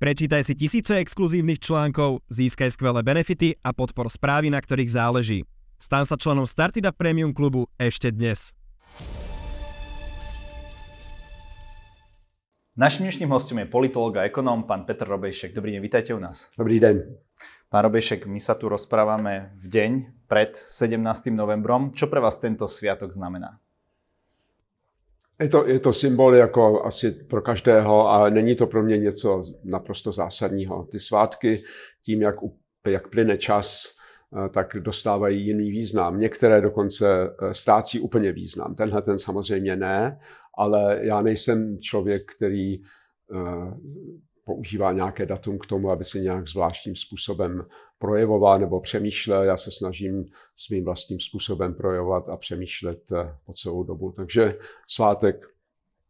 Prečítaj si tisíce exkluzívnych článkov, získaj skvelé benefity a podpor správy, na ktorých záleží. Stan sa členom Startida Premium klubu ešte dnes. Naším dnešným hostom je politolog a ekonóm, pán Petr Robejšek. Dobrý deň, vítajte u nás. Dobrý den. Pán Robejšek, my sa tu rozprávame v deň pred 17. novembrom. Čo pre vás tento sviatok znamená? Je to, je to symbol jako asi pro každého, ale není to pro mě něco naprosto zásadního. Ty svátky tím, jak, jak plyne čas, eh, tak dostávají jiný význam. Některé dokonce eh, ztrácí úplně význam. Tenhle ten samozřejmě ne, ale já nejsem člověk, který eh, používá nějaké datum k tomu, aby se nějak zvláštním způsobem projevoval nebo přemýšlel. Já se snažím svým vlastním způsobem projevovat a přemýšlet eh, po celou dobu. Takže svátek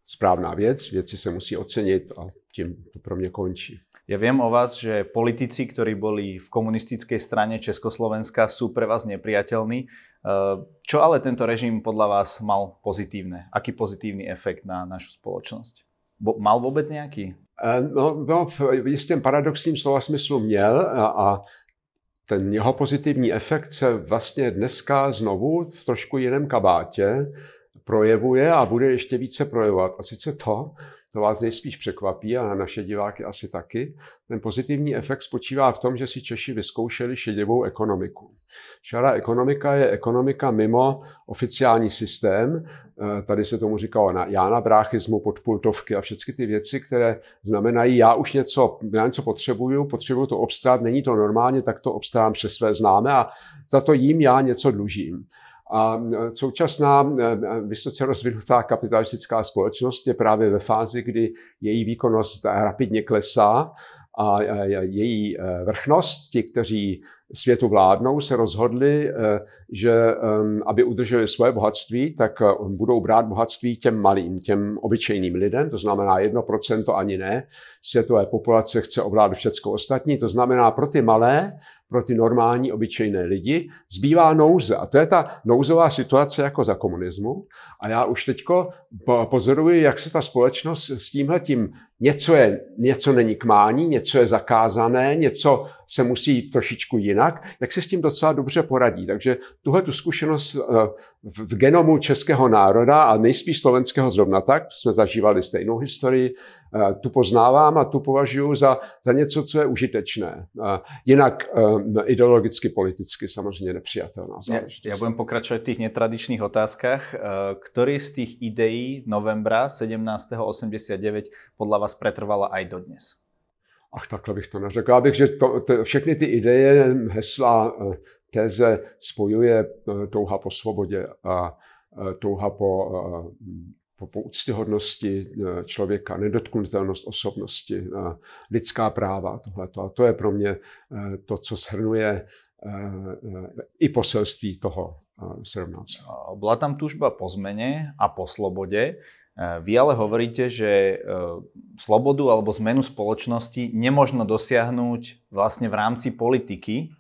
správná věc, věci se musí ocenit a tím to pro mě končí. Ja viem o vás, že politici, ktorí boli v komunistickej strane Československa, sú pre vás nepriateľní. Eh, čo ale tento režim podľa vás mal pozitívne? Aký pozitívny efekt na našu spoločnosť? Mal vôbec nejaký? Eh, no, no v jistém paradoxním slova smyslu měl a, a ten jeho pozitivní efekt se vlastně dneska znovu v trošku jiném kabátě projevuje a bude ještě více projevovat. A sice to, to vás nejspíš překvapí a naše diváky asi taky. Ten pozitivní efekt spočívá v tom, že si Češi vyzkoušeli šedivou ekonomiku. Šará ekonomika je ekonomika mimo oficiální systém. Eh, tady se tomu říkalo na Jána bráchismu, podpultovky a všechny ty věci, které znamenají, já už něco, já něco potřebuju, potřebuju to obstát, není to normálně, tak to obstávám přes své známé a za to jim já něco dlužím. A současná vysoce rozvinutá kapitalistická společnost je právě ve fázi, kdy její výkonnost rapidně klesá a její e, vrchnost, ti, kteří světu vládnou, se rozhodli, e, že aby udrželi svoje bohatství, tak e, budou brát bohatství těm malým, těm obyčejným lidem, to znamená 1% ani ne. Světové populace chce ovládat všechno ostatní, to znamená pro ty malé pro ty normální, obyčejné lidi, zbývá nouze. A to je ta nouzová situace jako za komunismu. A já už teďko pozoruji, jak se ta společnost s tímhletím něco, je, něco není k mání, něco je zakázané, něco se musí trošičku jinak, jak se s tím docela dobře poradí. Takže tuhle tu zkušenost eh, v genomu českého národa a nejspíš slovenského zrovna tak, jsme zažívali stejnou historii, tu poznávám a tu považuji za, za něco, co je užitečné. Eh, jinak ideologicky, politicky samozřejmě nepřijatelná záležitost. Ja, ja budem pokračovať v tých netradičných otázkach. Ktorý z tých ideí novembra 1789 podľa vás pretrvala aj dodnes? ach, takhle bych to neřekl. Já bych, že to, to, všechny ty ideje, hesla, eh, téze spojuje eh, touha po svobodě a eh, touha po, po, po úctyhodnosti člověka, nedotknutelnost osobnosti, lidská práva, tohleto. A to je pro mě to, co shrnuje i poselství toho 17. Byla tam tužba po zmene a po slobode. Vy ale hovoríte, že slobodu alebo zmenu spoločnosti nemožno dosiahnuť vlastne v rámci politiky.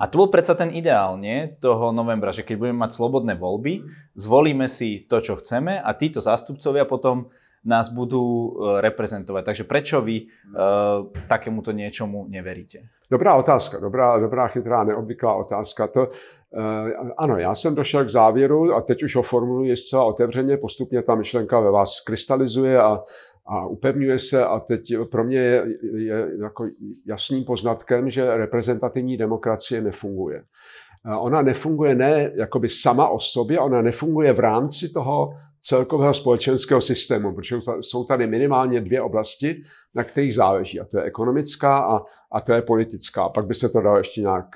A to bol predsa ten ideál, nie? Toho novembra, že keď budeme mať slobodné voľby, zvolíme si to, čo chceme a títo zástupcovia potom nás budú e, reprezentovať. Takže prečo vy uh, takémuto niečomu neveríte? Dobrá otázka, dobrá, dobrá chytrá, neobvyklá otázka. To, Eh, ano, já jsem došel k závěru a teď už ho formuluji zcela otevřeně, postupně ta myšlenka ve vás krystalizuje a, a upevňuje se a teď pro mě je, je jako jasným poznatkem, že reprezentativní demokracie nefunguje. Ona nefunguje ne jakoby sama o sobě, ona nefunguje v rámci toho celkového společenského systému, protože jsou tady minimálně dvě oblasti, na kterých záleží, a to je ekonomická a, a to je politická. Pak by se to dalo ještě nějak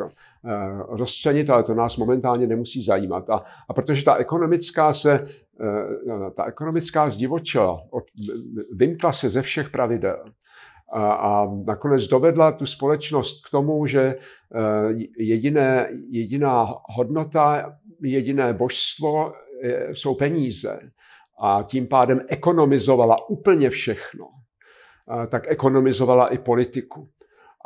Eh, rozčlenit, ale to nás momentálně nemusí zajímat. A, a protože ta ekonomická se, eh, ta ekonomická zdivočila, vymkla se ze všech pravidel, a, a nakonec dovedla tu společnost k tomu, že eh, jediné, jediná hodnota, jediné božstvo jsou peníze. A tím pádem ekonomizovala úplně všechno. Tak ekonomizovala i politiku.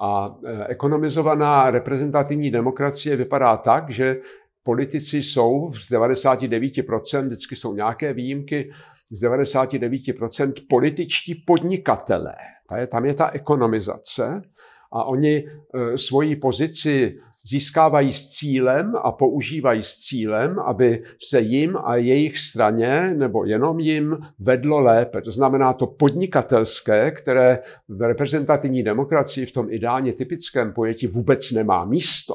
A e, ekonomizovaná reprezentativní demokracie vypadá tak, že politici jsou z 99%, vždycky jsou nějaké výjimky, z 99% političtí podnikatelé. Tam je ta ekonomizace a oni svoji pozici získávají s cílem a používají s cílem, aby se jim a jejich straně nebo jenom jim vedlo lépe. To znamená to podnikatelské, které v reprezentativní demokracii v tom ideálně typickém pojetí vůbec nemá místo.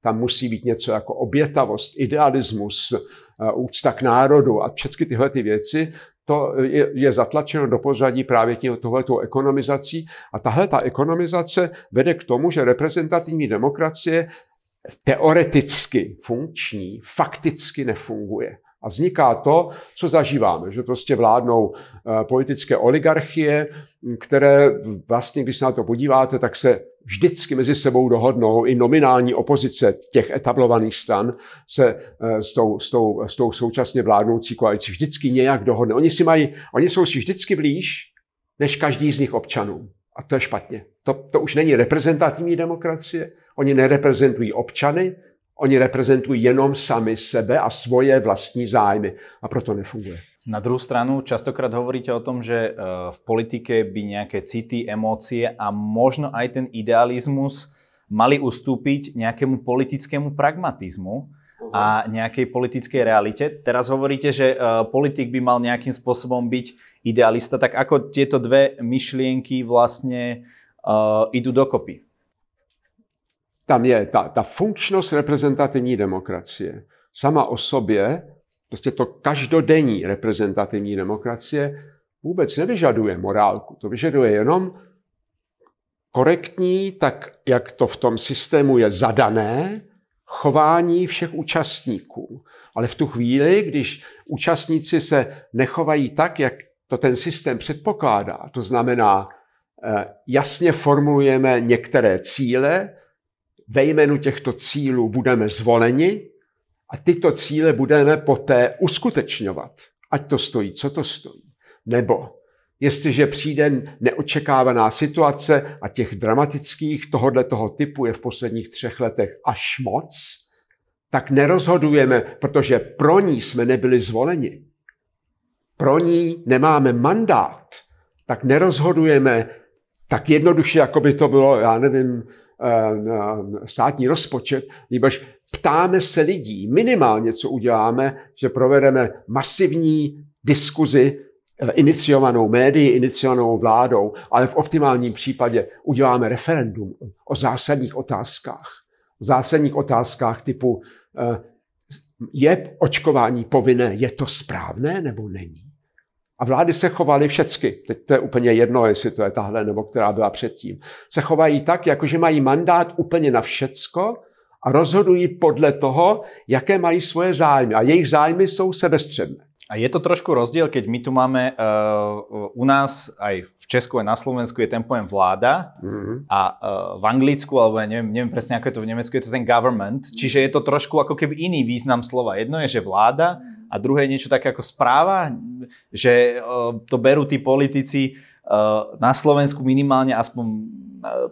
Tam musí být něco jako obětavost, idealismus, eh, úcta k národu a všechny tyhle ty věci, to je, je zatlačeno do pozadí právě tohletou ekonomizací. A tahle ta ekonomizace vede k tomu, že reprezentativní demokracie teoreticky funkční, fakticky nefunguje. A vzniká to, co zažíváme, že prostě vládnou eh, politické oligarchie, které vlastně, když se na to podíváte, tak se vždycky mezi sebou dohodnou. I nominální opozice těch etablovaných stran se eh, s tou, s tou, s tou současně vládnoucí koalicí vždycky nějak dohodne. Oni, si mají, oni jsou si vždycky blíž než každý z nich občanů. A to je špatně. To, to už není reprezentativní demokracie, Oni nereprezentují občany, oni reprezentují jenom sami sebe a svoje vlastní zájmy a proto nefunguje. Na druhou stranu častokrát hovoríte o tom, že eh, v politike by nějaké city, emócie a možno aj ten idealizmus mali ustúpiť nejakému politickému pragmatizmu a nejakej politickej realite. Teraz hovoríte, že uh, politik by mal nejakým spôsobom byť idealista, tak ako tieto dve myšlienky vlastne uh, idú dokopy? Tam je ta, ta funkčnost reprezentativní demokracie. Sama o sobě, prostě to každodenní reprezentativní demokracie vůbec nevyžaduje morálku. To vyžaduje jenom korektní, tak jak to v tom systému je zadané, chování všech účastníků. Ale v tu chvíli, když účastníci se nechovají tak, jak to ten systém předpokládá, to znamená, eh, jasně formulujeme některé cíle, ve jménu těchto cílů budeme zvoleni a tyto cíle budeme poté uskutečňovat. Ať to stojí, co to stojí. Nebo jestliže přijde neočekávaná situace a těch dramatických tohohle toho typu je v posledních třech letech až moc, tak nerozhodujeme, protože pro ní jsme nebyli zvoleni. Pro ní nemáme mandát, tak nerozhodujeme tak jednoduše, jako by to bylo, já nevím, státní rozpočet, nebož ptáme se lidí, minimálně co uděláme, že provedeme masivní diskuzi eh, iniciovanou médií, iniciovanou vládou, ale v optimálním případě uděláme referendum o zásadních otázkách. O zásadních otázkách typu eh, je očkování povinné, je to správné nebo není? A vlády se chovaly všecky, teď to je úplně jedno, jestli to je tahle nebo která byla předtím, se chovají tak, jakože mají mandát úplně na všecko a rozhodují podle toho, jaké mají svoje zájmy. A jejich zájmy jsou sebestředné. A je to trošku rozdiel, keď my tu máme uh, u nás, aj v Česku, aj na Slovensku je ten pojem vláda mm-hmm. a uh, v Anglicku, alebo ja neviem, neviem presne, ako je to v Nemecku, je to ten government. Čiže je to trošku ako keby iný význam slova. Jedno je, že vláda a druhé je niečo také ako správa, že to berú tí politici na Slovensku minimálne, aspoň uh,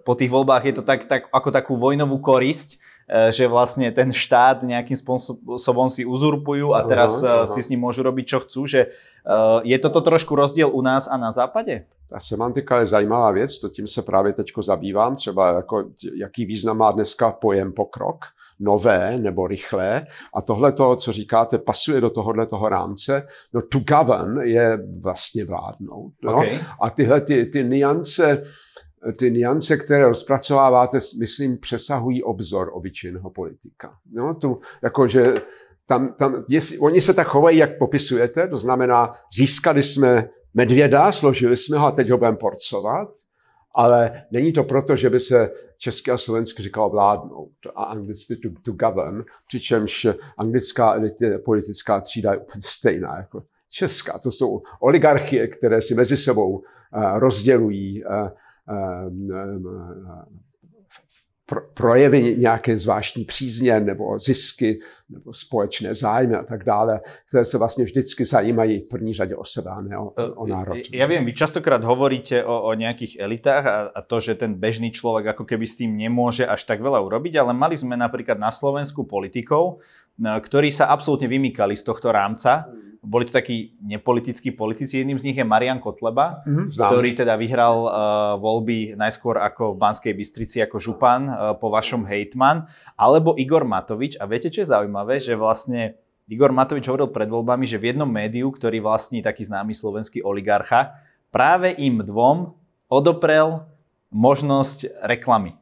po tých voľbách je to tak, tak ako takú vojnovú korisť, E, že vlastne ten štát nejakým spôsobom si uzurpujú a teraz uh, si s ním môžu robiť, čo chcú. Že, uh, je toto trošku rozdíl u nás a na západě? Ta semantika je zajímavá věc, to tím se právě teď zabývám, třeba jako, jaký význam má dneska pojem pokrok, nové nebo rychlé. A tohle to, co říkáte, pasuje do tohohle toho rámce. No to govern je vlastně vládnout. No? Okay. A tyhle ty, ty niance, ty niance, které rozpracováváte, myslím, přesahují obzor obyčejného politika. No, tu, jakože tam, tam, jestli, oni se tak chovají, jak popisujete, to znamená, získali jsme medvěda, složili jsme ho a teď ho budeme porcovat, ale není to proto, že by se česky a slovensky říkalo vládnout a anglicky to, to govern, přičemž anglická elity, politická třída je úplně stejná jako česká. To jsou oligarchie, které si mezi sebou uh, rozdělují projevy nějaké zvláštní přízně nebo zisky nebo společné zájmy a tak dále, které se vlastně vždycky zajímají v první řadě o sebe a ne o, o národ. Ja viem, vy častokrát hovoríte o, o nejakých elitách a, a to, že ten bežný človek ako keby s tým nemôže až tak veľa urobiť, ale mali sme napríklad na Slovensku politikov, ktorí sa absolútne vymýkali z tohto rámca. Boli to takí nepolitickí politici. Jedným z nich je Marian Kotleba, mm, ktorý teda vyhral uh, voľby najskôr ako v Banskej Bystrici ako župan, uh, po vašom hejtman, alebo Igor Matovič. A viete, čo je zaujímavé? Že vlastne Igor Matovič hovoril pred voľbami, že v jednom médiu, ktorý vlastní taký známy slovenský oligarcha, práve im dvom odoprel možnosť reklamy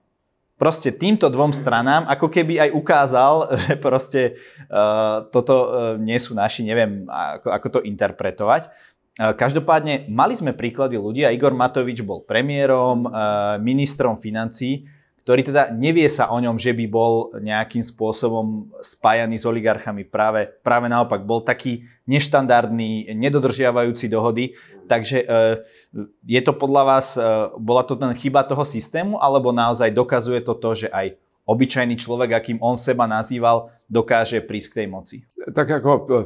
proste týmto dvom stranám ako keby aj ukázal, že proste uh, toto uh, nie sú naši, neviem ako, ako to interpretovať. Uh, každopádne mali sme príklady ľudí a Igor Matovič bol premiérom, uh, ministrom financí, ktorý teda nevie sa o ňom, že by bol nejakým spôsobom spájaný s oligarchami. Práve, práve naopak, bol taký neštandardný, nedodržiavajúci dohody. Takže e, je to podľa vás, e, bola to ten chyba toho systému, alebo naozaj dokazuje to to, že aj obyčajný človek, akým on seba nazýval, dokáže prísť k tej moci. Tak jako e,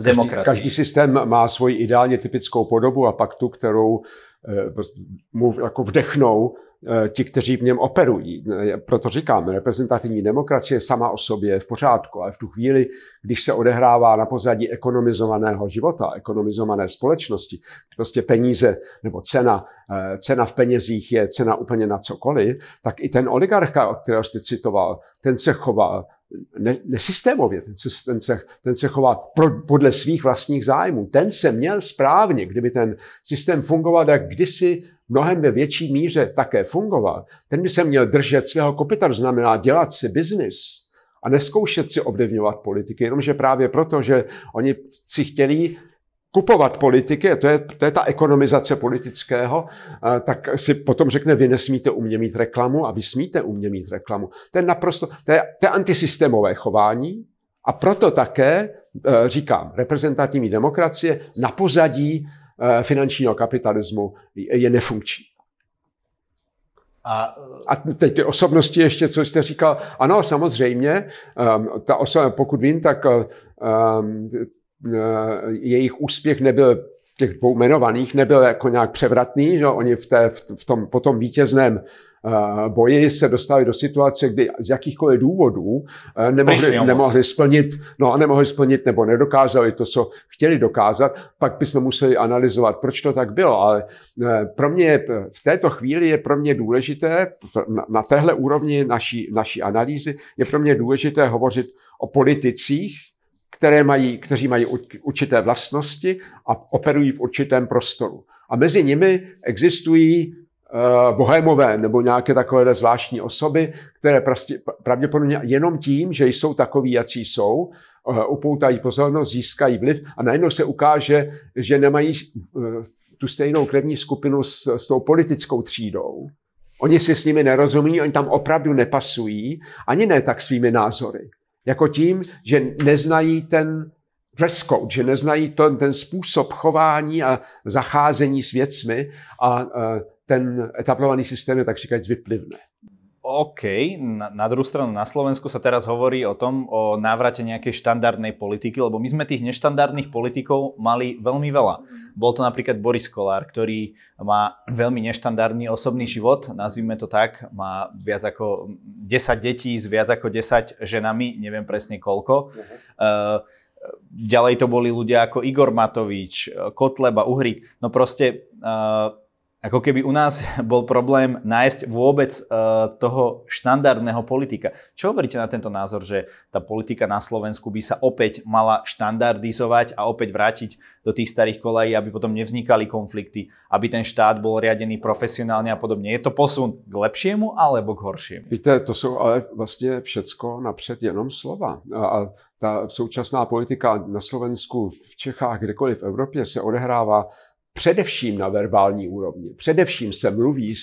v demokracii. Každý, systém má svoji ideálně typickou podobu a pak tu, kterou mu jako vdechnou ti, kteří v něm operují. Eh, proto říkám, reprezentativní demokracie sama o sobě je v pořádku, ale v tu chvíli, když se odehrává na pozadí ekonomizovaného života, ekonomizované společnosti, prostě peníze nebo cena, eh, cena v penězích je cena úplně na cokoliv, tak i ten oligarcha, od kterého jste citoval, ten se chová ne, nesystémově, ten se, ten se, ten se chová pro, podle svých vlastních zájmů. Ten se měl správně, kdyby ten systém fungoval jak kdysi mnohem ve větší míře také fungoval, ten by se měl držet svého kopita, to znamená dělat si biznis a neskoušet si ovlivňovat politiky, jenomže právě proto, že oni si chtěli kupovat politiky, to je, to je ta ekonomizace politického, tak si potom řekne, vy nesmíte u mě mít reklamu a vy smíte u mě mít reklamu. To je naprosto, to je, to je antisystémové chování a proto také, e, říkám, reprezentativní demokracie na pozadí finančního kapitalismu je nefunkční. A, a teď ty osobnosti ještě, co jste říkal, ano, samozřejmě, um, ta osoba, pokud vím, tak um, jejich úspěch nebyl těch dvou jmenovaných nebyl jako nějak převratný, že oni v, té, v tom potom vítězném boji se dostali do situace, kdy z jakýchkoliv důvodů eh, nemohli, nemohli splnit, no a nemohli splnit nebo nedokázali to, co chtěli dokázat, pak bychom museli analyzovat, proč to tak bylo. Ale eh, pro mě v této chvíli je pro mě důležité, na téhle úrovni naší, naší analýzy, je pro mě důležité hovořit o politicích, které mají, kteří mají určité vlastnosti a operují v určitém prostoru. A mezi nimi existují Eh, bohémové nebo nějaké takové zvláštní osoby, které prostě pravděpodobně jenom tím, že jsou takoví, jací jsou, eh, upoutají pozornost, získají vliv a najednou se ukáže, že nemají eh, tu stejnou krevní skupinu s, s tou politickou třídou. Oni si s nimi nerozumí, oni tam opravdu nepasují, ani ne tak svými názory. Jako tím, že neznají ten dress code, že neznají to, ten způsob chování a zacházení s věcmi a, a ten etablovaný systém je tak říkajíc vyplivné. OK, na, na druhú stranu na Slovensku sa teraz hovorí o tom, o návrate nejakej štandardnej politiky, lebo my sme tých neštandardných politikov mali veľmi veľa. Bol to napríklad Boris Kolár, ktorý má veľmi neštandardný osobný život, nazvime to tak, má viac ako 10 detí s viac ako 10 ženami, neviem presne koľko. Uh-huh. Uh, ďalej to boli ľudia ako Igor Matovič, Kotleba, Uhrik, no proste uh, ako keby u nás bol problém nájsť vôbec uh, toho štandardného politika. Čo hovoríte na tento názor, že tá politika na Slovensku by sa opäť mala štandardizovať a opäť vrátiť do tých starých kolají, aby potom nevznikali konflikty, aby ten štát bol riadený profesionálne a podobne. Je to posun k lepšiemu alebo k horšiemu? Víte, to jsou ale vlastně všecko napřed jenom slova. A ta současná politika na Slovensku, v Čechách, kdekoliv v Evropě se odehrává především na verbální úrovni. Především se mluví,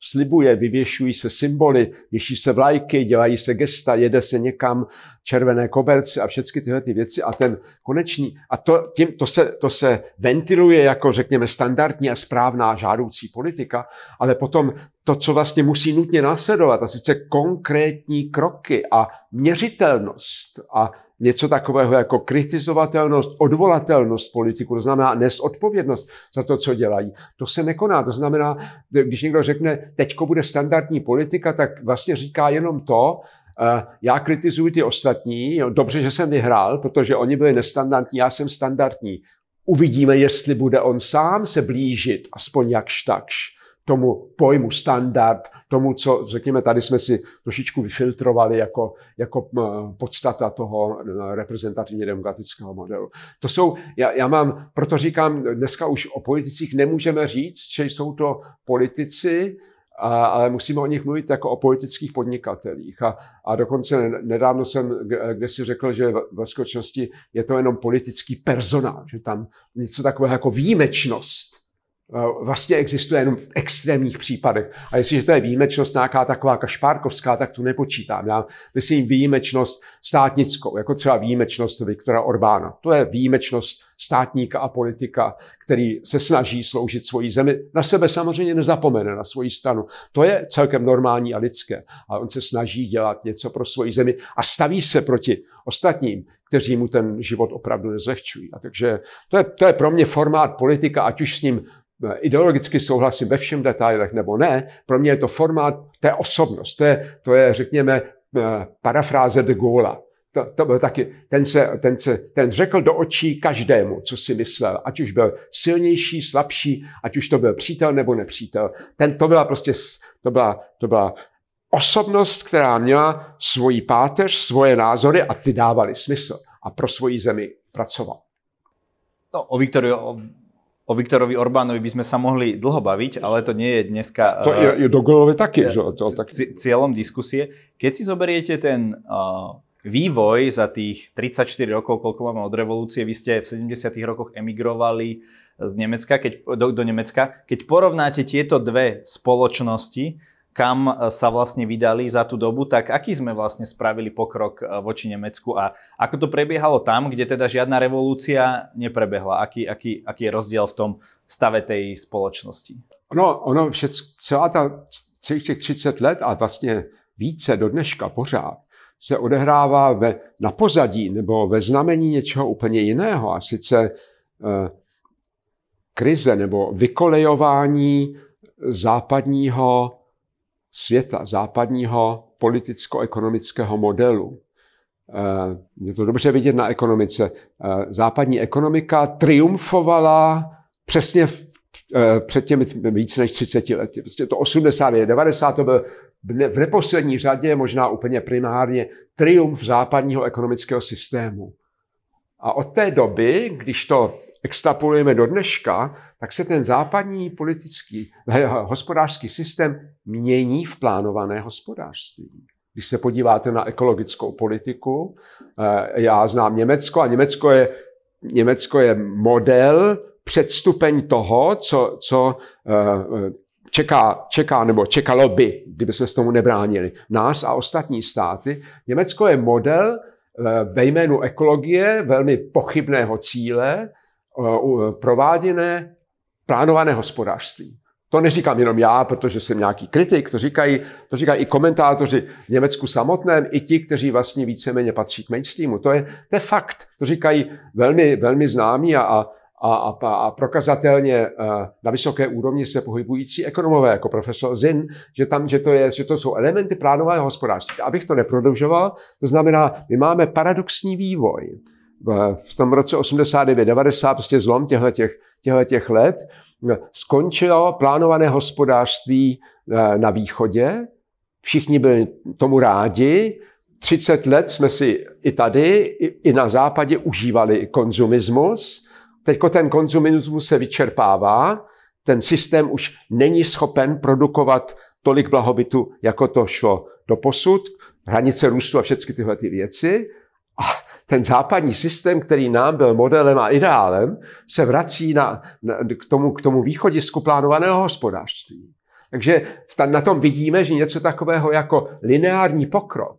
slibuje, vyvěšují se symboly, věší se vlajky, dělají se gesta, jede se někam, červené koberce a všechny tyhle ty věci a ten konečný, a to, tím, to, se, to se ventiluje jako řekněme standardní a správná žádoucí politika, ale potom to, co vlastně musí nutně následovat, a sice konkrétní kroky a měřitelnost a něco takového jako kritizovatelnost, odvolatelnost politiku, to znamená nes odpovědnost za to, co dělají. To se nekoná. To znamená, když někdo řekne, teďko bude standardní politika, tak vlastně říká jenom to, já kritizuji ty ostatní, dobře, že jsem vyhrál, protože oni byli nestandardní, já jsem standardní. Uvidíme, jestli bude on sám se blížit, aspoň jakž takž tomu pojmu standard, tomu, co, řekněme, tady jsme si trošičku vyfiltrovali jako, jako podstata toho reprezentativně demokratického modelu. To jsou, já, já mám, proto říkám, dneska už o politicích nemůžeme říct, že jsou to politici, a, ale musíme o nich mluvit jako o politických podnikatelích. A, a dokonce nedávno jsem kde si řekl, že ve skutečnosti je to jenom politický personál, že tam něco takového jako výjimečnost Eh, vlastně existuje jenom v extrémních případech. A jestliže to je výjimečnost nějaká taková kašpárkovská, tak tu nepočítám. Já myslím výjimečnost státnickou, jako třeba výjimečnost Viktora Orbána. To je výjimečnost státníka a politika, který se snaží sloužit svoji zemi. Na sebe samozřejmě nezapomene, na svoji stranu. To je celkem normální a lidské. A on se snaží dělat něco pro svoji zemi a staví se proti ostatním, kteří mu ten život opravdu nezlehčují. A takže to je, to je pro mě formát politika, ať už s ním ideologicky souhlasím ve všem detailech nebo ne, pro mě je to formát, je osobnost, to je, to je řekněme, eh, parafráze de Gaulle. To, to byl taky, ten, se, ten, se, ten řekl do očí každému, co si myslel, ať už byl silnější, slabší, ať už to byl přítel nebo nepřítel. Ten, to byla prostě, to byla, to byla osobnost, která měla svoji páteř, svoje názory a ty dávaly smysl. A pro svoji zemi pracoval. No, o Viktorii, o o Viktorovi Orbánovi by sme sa mohli dlho baviť, ale to nie je dneska... To je, je do taky, že? To, tak... Cieľom diskusie. Keď si zoberiete ten uh, vývoj za tých 34 rokov, koľko máme od revolúcie, vy ste v 70 rokoch emigrovali z Nemecka, keď, do, do Nemecka. Keď porovnáte tieto dve spoločnosti, kam e, sa vlastne vydali za tú dobu, tak aký sme vlastne spravili pokrok e, voči Nemecku a ako to prebiehalo tam, kde teda žiadna revolúcia neprebehla? Aký, aký, aký je rozdiel v tom stave tej společnosti? No, ono všet, celá ta, celých těch 30 let a vlastně více do dneška pořád se odehrává ve, na pozadí nebo ve znamení něčeho úplně jiného a sice eh, krize nebo vykolejování západního světa, západního politicko-ekonomického modelu. Eh, je to dobře vidět na ekonomice. Eh, západní ekonomika triumfovala přesně v, před těmi víc než 30 lety. Prostě to 80. 90. to byl v neposlední řadě, možná úplně primárně, triumf západního ekonomického systému. A od té doby, když to extrapolujeme do dneška, tak se ten západní politický, hospodářský systém mění v plánované hospodářství. Když se podíváte na ekologickou politiku, eh, já znám Německo a Německo je, Německo je model, předstupeň toho, co, co eh, čeká, čeká, nebo čekalo by, kdyby jsme s tomu nebránili, nás a ostatní státy. Německo je model ve jménu ekologie velmi pochybného cíle, prováděné plánované hospodářství. To neříkám jenom já, protože jsem nějaký kritik, to říkají, to říkají i komentátoři v Německu samotném, i ti, kteří vlastně víceméně patří k mainstreamu. To je, to je fakt. To říkají velmi, velmi známí a, a, a, a prokazatelně eh, na vysoké úrovni se pohybující ekonomové, jako profesor Zin, že, tam, že, to, je, že to jsou elementy plánového hospodářství. Abych to neprodlužoval, to znamená, my máme paradoxní vývoj v tom roce 89-90, prostě zlom těchto těch, těch let, skončilo plánované hospodářství eh, na východě. Všichni byli tomu rádi. 30 let jsme si i tady, i na západě užívali konzumismus. Teď ten konzumismus se vyčerpává. Ten systém už není schopen produkovat tolik blahobytu, jako to šlo do posud. Hranice růstu a všechny tyhle ty věci. A ten západní systém, který nám byl modelem a ideálem, se vrací na, na, k, tomu, k tomu východisku plánovaného hospodářství. Takže na tom vidíme, že něco takového jako lineární pokrok,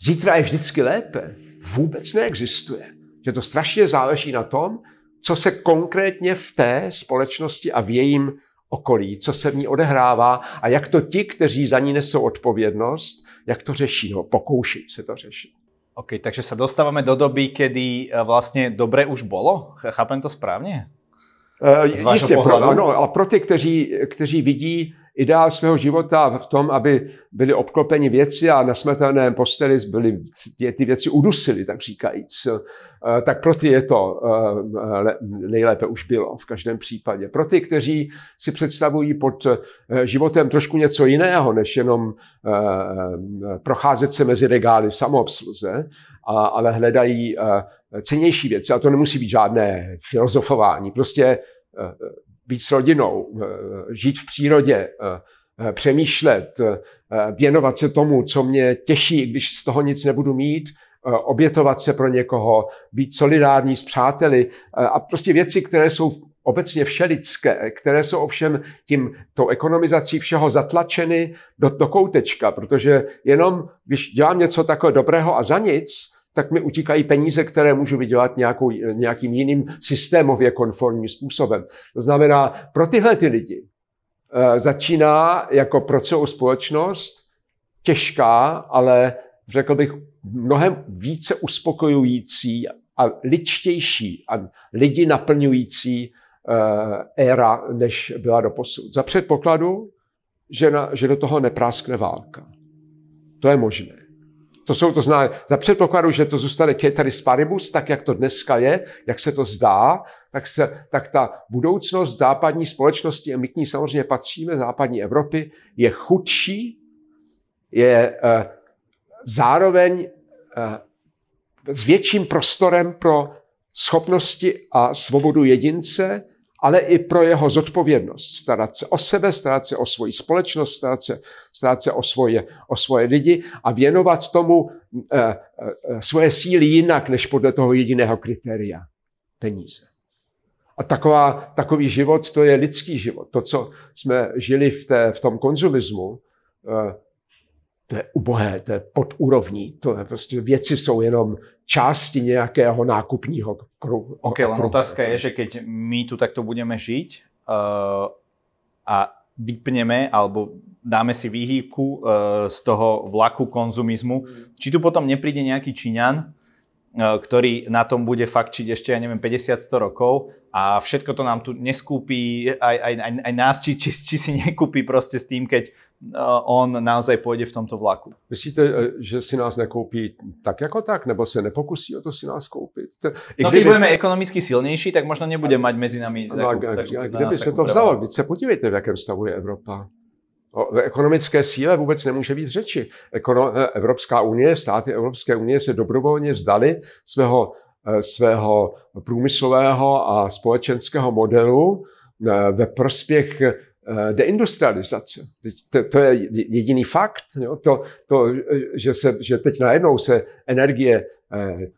zítra je vždycky lépe, vůbec neexistuje. Že to strašně záleží na tom, co se konkrétně v té společnosti a v jejím okolí, co se v ní odehrává a jak to ti, kteří za ní nesou odpovědnost, jak to řeší, no, pokouší se to řešit. OK, takže sa dostávame do doby, kedy e, vlastně dobre už bolo? Chápem to správně? Uh, jistě, pro, no, a pro ty, kteří, kteří vidí, ideál svého života v tom, aby byli obklopeni věci a na smrtelném posteli byly ty věci udusily, tak říkajíc. Eh, tak pro ty je to eh, nejlépe už bylo v každém případě. Pro ty, kteří si představují pod eh, životem trošku něco jiného, než jenom procházet se mezi regály v samoobsluze, ale hledají cenější věci. A to nemusí být žádné filozofování. Prostě být s rodinou, žít v přírodě, přemýšlet, věnovat se tomu, co mě těší, když z toho nic nebudu mít, obětovat se pro někoho, být solidární s přáteli a prostě věci, které jsou obecně všelidské, které jsou ovšem tím, tou ekonomizací všeho zatlačeny do, do koutečka, protože jenom když dělám něco takové dobrého a za nic, tak mi utíkají peníze, které můžu vydělat nějakou, nějakým jiným systémově konformním způsobem. To znamená, pro tyhle ty lidi e, začíná jako pro celou společnost těžká, ale řekl bych mnohem více uspokojující a ličtější a lidi naplňující e, éra, než byla do posud. Za předpokladu, že, na, že do toho nepráskne válka. To je možné. To jsou to zná, za předpokladu, že to zůstane ceteris paribus, tak jak to dneska je, jak se to zdá, tak, se, tak ta budoucnost západní společnosti, a my k ní samozřejmě patříme, západní Evropy, je chudší, je uh, zároveň uh, s větším prostorem pro schopnosti a svobodu jedince, ale i pro jeho zodpovědnost. Starat se o sebe, starat se o svoji společnost, starat se, starat se o, svoje, o svoje lidi a věnovat tomu e, e, svoje síly jinak, než podle toho jediného kritéria. Peníze. A taková, takový život, to je lidský život. To, co jsme žili v, té, v tom konzumismu, e, to je ubohé, to je pod úrovní, to je prostě věci jsou jenom části nějakého nákupního kruhu. Ok, len otázka je, že keď my tu takto budeme žiť uh, a vypneme alebo dáme si výhybku uh, z toho vlaku konzumizmu, či tu potom nepríde nejaký Číňan, ktorý na tom bude fakčiť ešte, ja neviem, 50-100 rokov a všetko to nám tu neskúpi, aj, aj, aj, aj nás, či, či, či si nekúpi proste s tým, keď uh, on naozaj pôjde v tomto vlaku. Myslíte, eh, že si nás nekoupí tak jako tak, nebo se nepokusí o to si nás koupit? I no kdyby... keď budeme ekonomicky silnější, tak možno nebude mať mezi nami no, takú, a, takú, a, kde by se to vzalo? Teď se podívejte, v jakém stavu je Evropa. O ekonomické síle vůbec nemůže být řeči. Eh, Evropská unie, státy Evropské unie se dobrovolně vzdali svého Eh, svého průmyslového a společenského modelu eh, ve prospěch deindustrializace. To, to je jediný fakt. Jo? To, to že, se, že teď najednou se energie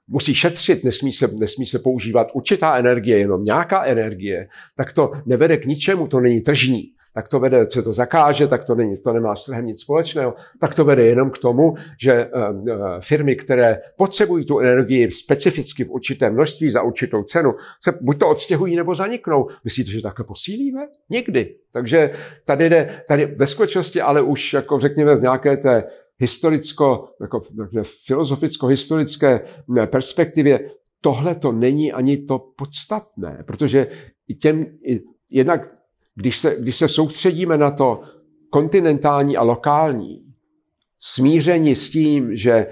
musí šetřit, nesmí se, nesmí se používat určitá energie, jenom nějaká energie, tak to nevede k ničemu, to není tržní tak to vede, co to zakáže, tak to, není, to nemá s trhem nic společného, tak to vede jenom k tomu, že eh, eh, firmy, které potřebují tu energii specificky v určitém množství za určitou cenu, se buď to odstěhují nebo zaniknou. Myslíte, že takhle posílíme? Nikdy. Takže tady jde, tady ve skutečnosti, ale už jako řekněme v nějaké té historicko, jako filozoficko-historické perspektivě, tohle to není ani to podstatné, protože těm, jednak když se, když se soustředíme na to kontinentální a lokální, smíření s tím, že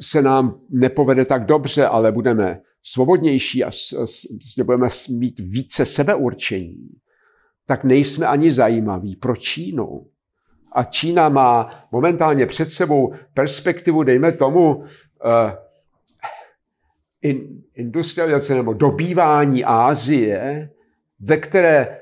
se nám nepovede tak dobře, ale budeme svobodnější a budeme mít více sebeurčení, tak nejsme ani zajímaví pro Čínu. A Čína má momentálně před sebou perspektivu, dejme tomu, in, industrializace nebo dobývání Ázie, ve které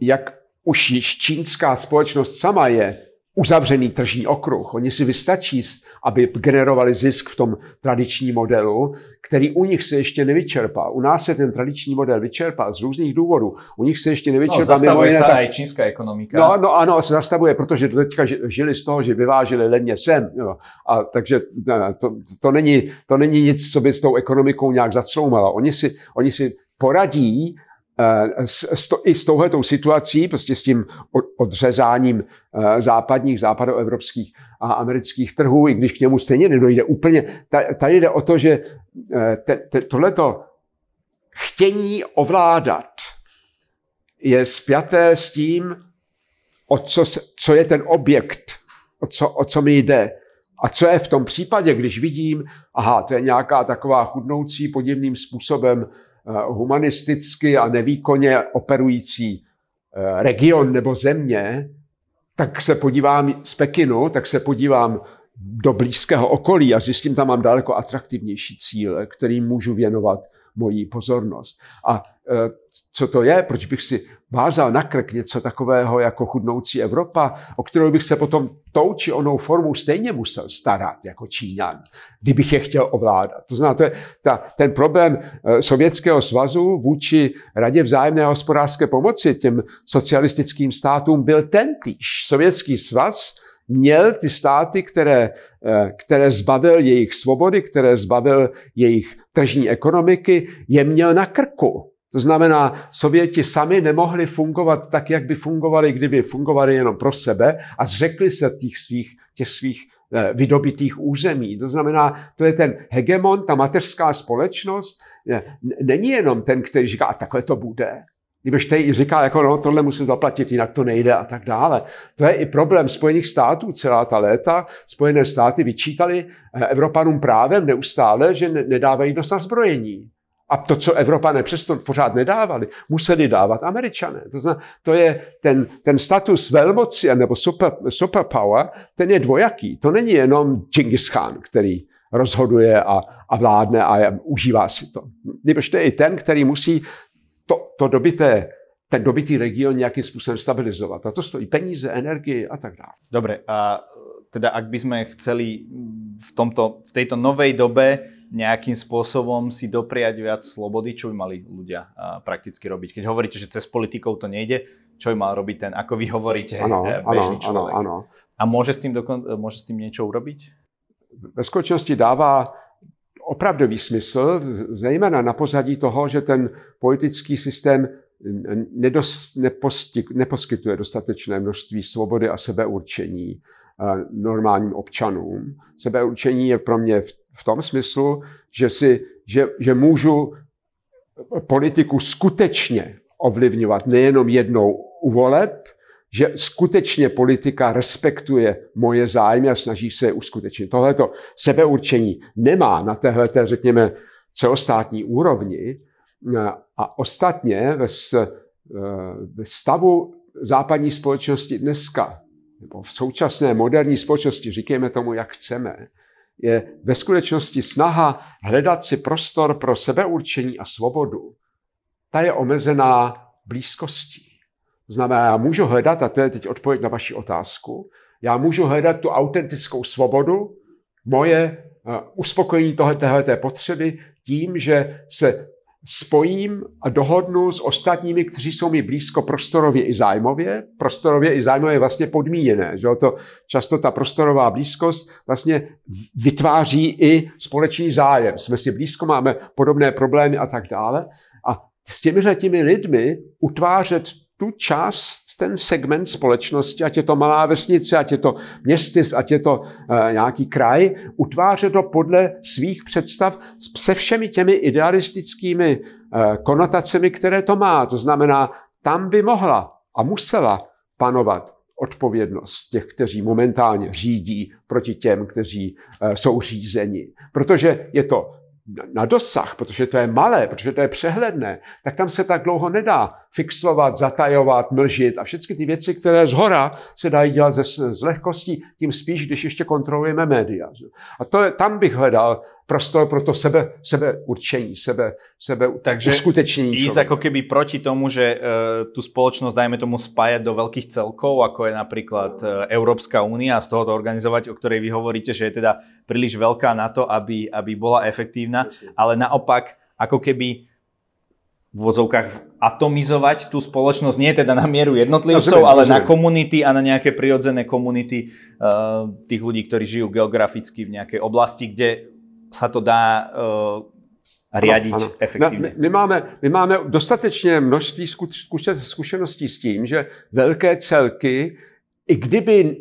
jak už již čínská společnost sama je uzavřený tržní okruh. Oni si vystačí, aby generovali zisk v tom tradičním modelu, který u nich se ještě nevyčerpá. U nás se ten tradiční model vyčerpá z různých důvodů. U nich se ještě nevyčerpá. No, zastavuje se tak... čínská ekonomika. No, no ano, se zastavuje, protože teďka žili z toho, že vyvážili levně sem. Jo. A, takže to, to, není, to není nic, co by s tou ekonomikou nějak zacloumalo. Oni si, oni si poradí s, s to, i s touhletou situací, prostě s tím odřezáním eh, západních, západoevropských a amerických trhů, i když k němu stejně nedojde úplně. Tady jde o to, že eh, tohleto chtění ovládat je spjaté s tím o co, co je ten objekt, o co, o co mi jde. A co je v tom případě, když vidím, aha, to je nějaká taková chudnoucí podivným způsobem eh, humanisticky a nevýkonně operující eh, region nebo země, tak se podívám z Pekinu, tak se podívám do blízkého okolí a zjistím, tam mám daleko atraktivnější cíle, kterým můžu věnovat moji pozornost. A e, co to je, proč bych si vázal na krk něco takového jako chudnoucí Evropa, o kterou bych se potom tou či onou formou stejně musel starat jako Číňan, kdybych je chtěl ovládat. To znamená, to je ta, ten problém e, Sovětského svazu vůči Radě vzájemné hospodářské pomoci těm socialistickým státům byl ten týž. Sovětský svaz měl ty státy, které, eh, které zbavil jejich svobody, které zbavil jejich tržní ekonomiky, je měl na krku. To znamená, Sověti sami nemohli fungovat tak, jak by fungovali, kdyby fungovali jenom pro sebe a zřekli se těch svých, těch svých eh, vydobitých území. To znamená, to je ten hegemon, ta mateřská společnost, není jenom ten, který říká, a takhle to bude, když teď říká, jako no, tohle musím zaplatit, jinak to nejde a tak dále. To je i problém Spojených států celá ta léta. Spojené státy vyčítali eh, Evropanům právem neustále, že nedávají dost na zbrojení. A to, co Evropané přesto pořád nedávali, museli dávat Američané. To, znamená, to je ten, ten status velmoci nebo super, superpower, ten je dvojaký. To není jenom Genghis Khan, který rozhoduje a, a vládne a užívá si to. Nebož to je i ten, který musí to, to dobité, ten dobitý region nějakým způsobem stabilizovat. A to stojí peníze, energii a tak dále. Dobre, a teda ak by sme chceli v, tomto, v tejto novej dobe nejakým spôsobom si dopriať viac slobody, čo by mali ľudia prakticky robiť? Keď hovoríte, že cez politikov to nejde, čo by mal robiť ten, ako vy hovoríte, ano, eh, bežný ano, človek? Ano, ano. A môže s, tým dokon, môže s tým niečo urobiť? Ve skutečnosti dává opravdový smysl, zejména na pozadí toho, že ten politický systém nedos, nepostik, neposkytuje dostatečné množství svobody a sebeurčení eh, normálním občanům. Sebeurčení je pro mě v, v tom smyslu, že, si, že, že můžu politiku skutečně ovlivňovat nejenom jednou u voleb, že skutečně politika respektuje moje zájmy a snaží se je uskutečnit. Tohleto sebeurčení nemá na téhle, řekněme, celostátní úrovni. A ostatně ve, ve stavu západní společnosti dneska, nebo v současné moderní společnosti, říkejme tomu, jak chceme, je ve skutečnosti snaha hledat si prostor pro sebeurčení a svobodu. Ta je omezená blízkostí. Znamená, já můžu hledat, a to je teď odpověď na vaši otázku, já můžu hledat tu autentickou svobodu, moje uh, uspokojení tohoto potřeby tím, že se spojím a dohodnu s ostatními, kteří jsou mi blízko prostorově i zájmově. Prostorově i zájmově je vlastně podmíněné. Že to často ta prostorová blízkost vlastně vytváří i společný zájem. Jsme si blízko, máme podobné problémy a tak dále. A s těmi těmi lidmi utvářet tu část, ten segment společnosti, ať je to malá vesnice, ať je to městis, ať je to uh, nějaký kraj, utvářet to podle svých představ se všemi těmi idealistickými uh, konotacemi, které to má. To znamená, tam by mohla a musela panovat odpovědnost těch, kteří momentálně řídí proti těm, kteří uh, jsou řízeni. Protože je to na dosah, protože to je malé, protože to je přehledné, tak tam se tak dlouho nedá fixovat, zatajovat, mlžit a všechny ty věci, které z hora se dají dělat ze, z lehkostí, tím spíš, když ještě kontrolujeme média. A to je, tam bych hledal prostor pro to sebe, sebe určení, sebe, sebe Takže uskutečnění. ísť ako keby proti tomu, že uh, tú spoločnosť, dajme tomu, spájať do veľkých celkov, ako je napríklad uh, Európska únia a z toho to organizovať, o ktorej vy hovoríte, že je teda príliš veľká na to, aby, aby bola efektívna, ale naopak ako keby v vozovkách atomizovať tú spoločnosť, nie teda na mieru jednotlivcov, ale na komunity a na nejaké prirodzené komunity uh, tých ľudí, ktorí žijú geograficky v nejakej oblasti, kde sa to dá uh, riadiť ano, ano. efektivně. My, my, máme, my máme dostatečně množství zkušeností s tím, že velké celky, i kdyby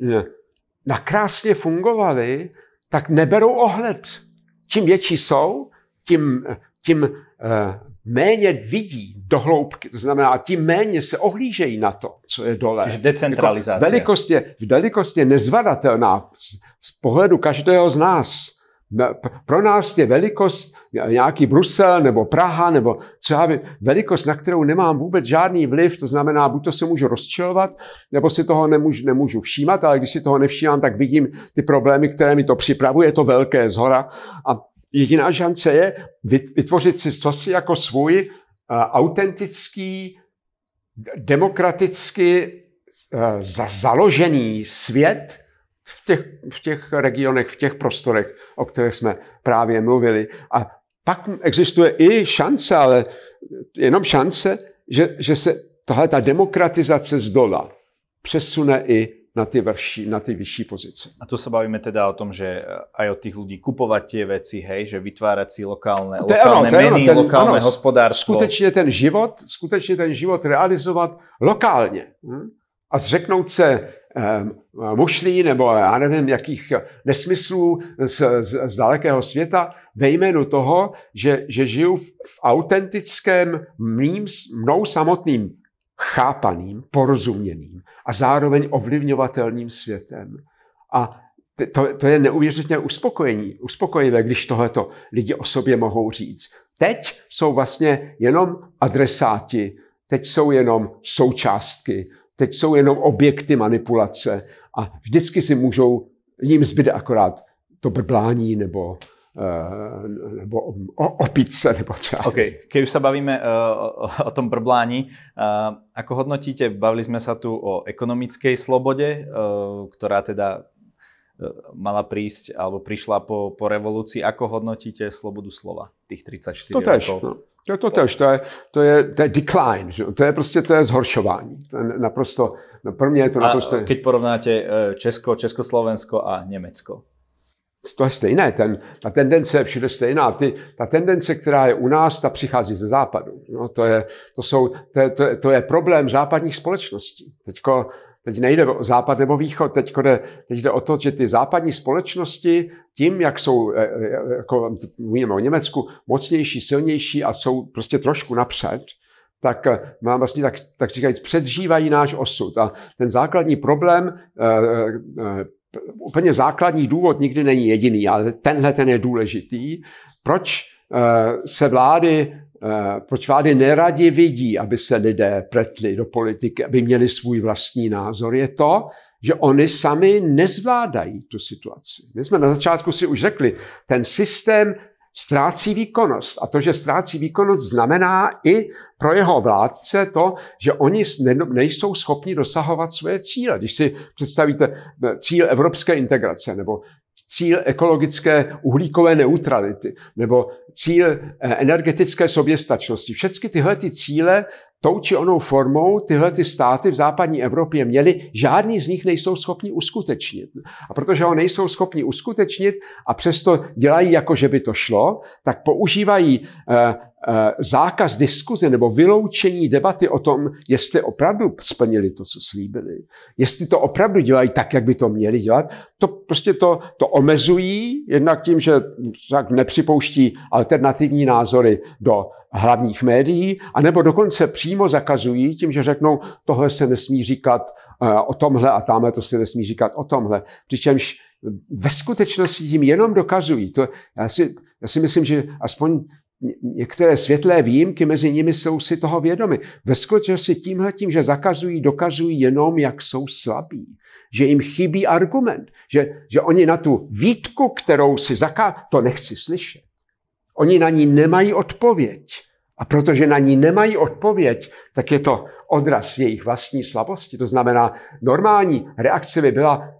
nakrásně fungovaly, tak neberou ohled. Čím větší jsou, tím, tím uh, méně vidí do hloubky, to znamená, tím méně se ohlížejí na to, co je dole. Čiže decentralizace. Jako velikost, je, velikost je nezvadatelná z, z pohledu každého z nás. Pro nás je velikost nějaký Brusel nebo Praha nebo co já vím, velikost, na kterou nemám vůbec žádný vliv, to znamená, buď to se můžu rozčilovat, nebo si toho nemůžu, nemůžu všímat, ale když si toho nevšímám, tak vidím ty problémy, které mi to připravuje, je to velké zhora. A jediná šance je vytvořit si cosi jako svůj uh, autentický, demokraticky uh, založený svět, v těch, v těch regionech, v těch prostorech, o kterých jsme právě mluvili. A pak existuje i šance, ale jenom šance, že, že se tahle ta demokratizace z dola přesune i na ty, vrší, na ty vyšší pozice. A tu se bavíme teda o tom, že aj od těch lidí kupovat tie veci, hej, že vytvářet si to je lokálne ano, meny, ten, lokálne ano, hospodárstvo. Skutečně ten život, skutečně ten život realizovat lokálně. Hm? A zřeknout se mušlí nebo já nevím, jakých nesmyslů z, z, z dalekého světa ve jménu toho, že, že žiju v, v autentickém mým, mnou samotným chápaným, porozuměným a zároveň ovlivňovatelným světem. A to, to je neuvěřitelně uspokojení, uspokojivé, když tohleto lidi o sobě mohou říct. Teď jsou vlastně jenom adresáti, teď jsou jenom součástky, teď jsou jenom objekty manipulace a vždycky si můžou, jim zbyde akorát to brblání nebo uh, nebo o, opice, nebo třeba. OK, keď už sa bavíme uh, o, tom brblání, uh, ako hodnotíte, bavili sme sa tu o ekonomickej slobode, uh, ktorá teda mala prísť alebo prišla po, po revolúcii. Ako hodnotíte slobodu slova tých 34 to tež, rokov? No. To, to tež, to je, to je, to je decline, že? to je prostě to je zhoršování. To je naprosto, no pro mě je to naprosto... A keď porovnáte Česko, Československo a Německo? To je stejné, ten, ta tendence je všude stejná. Ty, ta tendence, která je u nás, ta přichází ze západu. No, to, je, to, jsou, to, je, to, je, to je problém západních společností. Teďko Teď nejde o západ nebo východ, teď jde, teď jde o to, že ty západní společnosti tím, jak jsou, e, e, jako mluvíme o Německu, mocnější, silnější a jsou prostě trošku napřed, tak e, má vlastně tak, tak říkajíc, předžívají náš osud. A ten základní problém, úplně základní důvod nikdy není jediný, ale tenhle ten je důležitý. Proč se vlády proč vlády neradi vidí, aby se lidé pretli do politiky, aby měli svůj vlastní názor, je to, že oni sami nezvládají tu situaci. My jsme na začátku si už řekli, ten systém ztrácí výkonnost. A to, že ztrácí výkonnost, znamená i pro jeho vládce to, že oni nejsou schopni dosahovat své cíle. Když si představíte eh, cíl evropské integrace nebo cíl ekologické uhlíkové neutrality nebo cíl eh, energetické soběstačnosti. Všechny tyhle ty cíle tou či onou formou tyhle ty státy v západní Evropě měly, žádný z nich nejsou schopni uskutečnit. A protože ho nejsou schopni uskutečnit a přesto dělají jako, že by to šlo, tak používají eh, zákaz diskuze nebo vyloučení debaty o tom, jestli opravdu splnili to, co slíbili, jestli to opravdu dělají tak, jak by to měli dělat, to prostě to, to omezují, jednak tím, že tak nepřipouští alternativní názory do hlavních médií, anebo dokonce přímo zakazují tím, že řeknou, tohle se nesmí říkat eh, o tomhle a tamhle to se nesmí říkat o tomhle. Přičemž ve skutečnosti tím jenom dokazují. To, já, si, já si myslím, že aspoň některé světlé výjimky mezi nimi jsou si toho vědomi. Ve skutečnosti tímhle tím, že zakazují, dokazují jenom, jak jsou slabí. Že jim chybí argument. Že, že oni na tu výtku, kterou si zaká, to nechci slyšet. Oni na ní nemají odpověď. A protože na ní nemají odpověď, tak je to odraz jejich vlastní slabosti. To znamená, normální reakce by byla,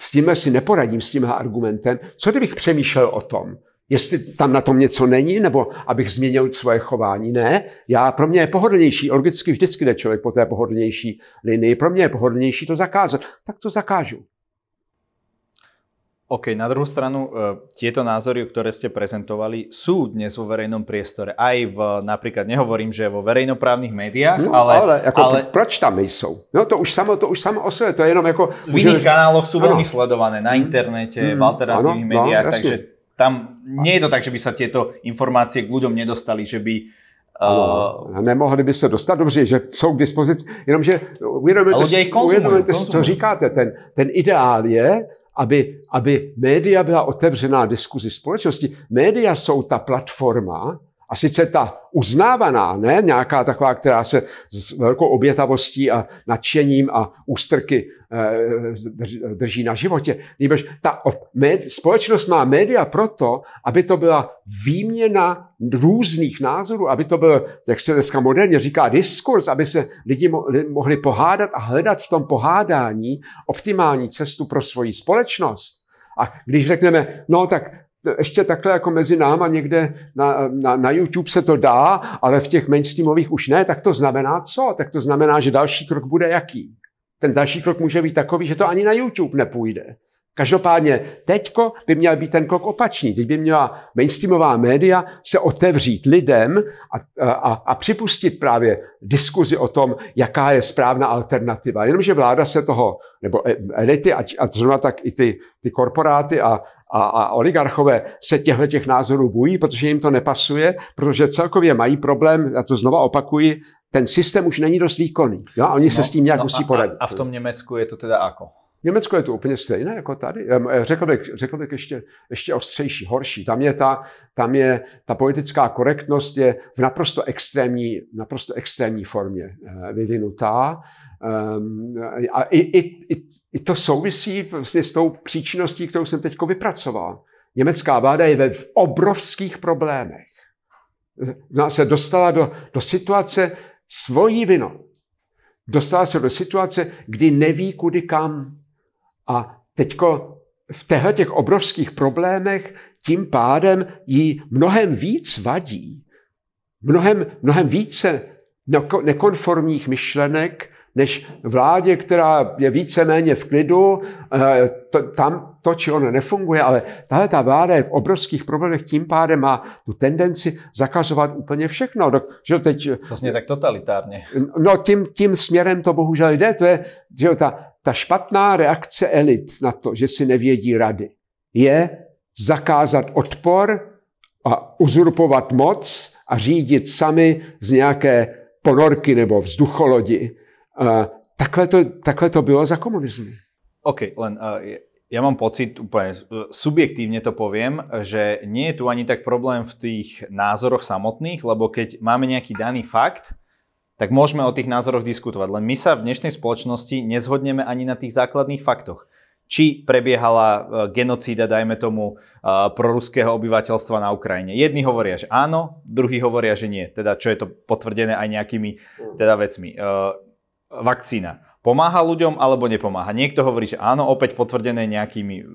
s tím si neporadím, s tímhle argumentem. Co kdybych přemýšlel o tom, jestli tam na tom něco není, nebo abych změnil svoje chování. Ne, já, pro mě je pohodlnější, logicky vždycky jde člověk po té pohodlnější linii, pro mě je pohodlnější to zakázat, tak to zakážu. OK, na druhou stranu, uh, tieto názory, ktoré ste prezentovali, sú dnes vo verejnom priestore. Aj v, napríklad, nehovorím, že vo verejnoprávnych médiách, no, ale... ale, jako, ale... Proč tam nejsou? No to už samo, to už samo o sebe, to je jenom jako... V iných kanáloch sú ano. veľmi sledované, na internete, mm, v alternatívnych ano, no, médiách, no, takže tam nie je to tak, že by sa tieto informácie k ľuďom nedostali, že by Ano, nemohli by se dostat, dobře, že jsou k dispozici, jenomže uvědomujete, si, uvědomujete si, co říkáte, ten, ten ideál je, aby, aby média byla otevřená diskuzi společnosti. Média jsou ta platforma, a sice ta uznávaná, ne nějaká taková, která se s velkou obětavostí a nadšením a ústrky eh, drží na životě. Nebož ta společnost má média proto, aby to byla výměna různých názorů, aby to byl, jak se dneska moderně říká, diskurs, aby se lidi mohli pohádat a hledat v tom pohádání optimální cestu pro svoji společnost. A když řekneme, no tak ještě takhle jako mezi náma někde na, na, na YouTube se to dá, ale v těch mainstreamových už ne, tak to znamená co? Tak to znamená, že další krok bude jaký? Ten další krok může být takový, že to ani na YouTube nepůjde. Každopádně teďko by měl být ten krok opačný. Teď by měla mainstreamová média se otevřít lidem a, a, a připustit právě diskuzi o tom, jaká je správná alternativa. Jenomže vláda se toho, nebo e, elity a, a zrovna tak i ty, ty korporáty a, a, a oligarchové se těchto těch názorů bojí, protože jim to nepasuje, protože celkově mají problém, já to znova opakuji, ten systém už není dost výkonný. Jo? Oni no, se s tím nějak no musí poradit. A v tom Německu je to teda jako? V Německu je to úplně stejné jako tady. Řekl bych, řekl bych ještě, ještě ostřejší, horší. Tam je, ta, tam je ta politická korektnost je v naprosto extrémní, naprosto extrémní formě eh, vyvinutá. A i, i, i, i to souvisí vlastně s tou příčinností, kterou jsem teď vypracoval. Německá vláda je ve obrovských problémech. Se dostala do, do situace svojí vinou. Dostala se do situace, kdy neví, kudy kam. A teďko v těchto těch obrovských problémech tím pádem jí mnohem víc vadí, mnohem, mnohem více nekonformních myšlenek, než vládě, která je víceméně v klidu, eh, to, tam to či ono nefunguje, ale tahle ta vláda je v obrovských problémech, tím pádem má tu tendenci zakazovat úplně všechno. Že teď, to zně tak totalitárně. No tím, tím směrem to bohužel jde. To je že ta, ta špatná reakce elit na to, že si nevědí rady, je zakázat odpor a uzurpovat moc a řídit sami z nějaké ponorky nebo vzducholodi takhle, to, takhle to bylo za komunismu. OK, len uh, ja mám pocit, úplne subjektívne to poviem, že nie je tu ani tak problém v tých názoroch samotných, lebo keď máme nejaký daný fakt, tak môžeme o tých názoroch diskutovať. Len my sa v dnešnej spoločnosti nezhodneme ani na tých základných faktoch. Či prebiehala e, genocída, dajme tomu, e, proruského obyvateľstva na Ukrajine. Jedni hovoria, že áno, druhí hovoria, že nie. Teda čo je to potvrdené aj nejakými teda vecmi. E, vakcína pomáha ľuďom alebo nepomáha. Niekto hovorí, že áno, opäť potvrdené nejakými